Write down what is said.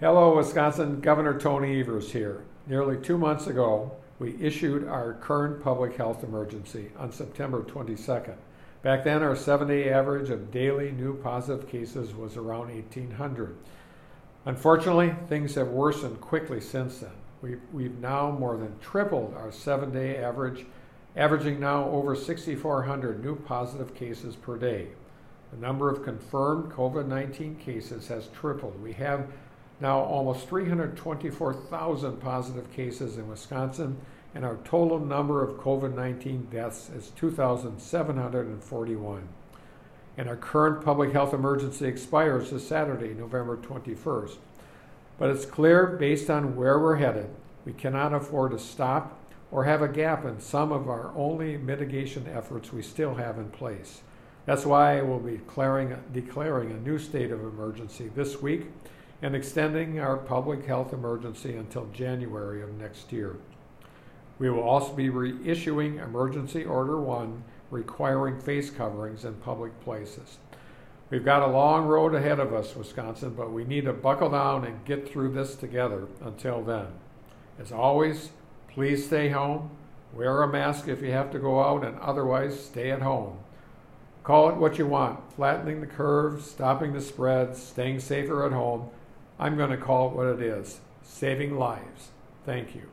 Hello, Wisconsin. Governor Tony Evers here. Nearly two months ago, we issued our current public health emergency on September 22nd. Back then, our seven day average of daily new positive cases was around 1,800. Unfortunately, things have worsened quickly since then. We've, we've now more than tripled our seven day average, averaging now over 6,400 new positive cases per day. The number of confirmed COVID 19 cases has tripled. We have now almost 324,000 positive cases in Wisconsin, and our total number of COVID 19 deaths is 2,741. And our current public health emergency expires this Saturday, November 21st. But it's clear, based on where we're headed, we cannot afford to stop or have a gap in some of our only mitigation efforts we still have in place. That's why we'll be declaring, declaring a new state of emergency this week and extending our public health emergency until January of next year. We will also be reissuing Emergency Order 1 requiring face coverings in public places. We've got a long road ahead of us, Wisconsin, but we need to buckle down and get through this together until then. As always, please stay home, wear a mask if you have to go out, and otherwise stay at home. Call it what you want flattening the curve, stopping the spread, staying safer at home I'm going to call it what it is saving lives. Thank you.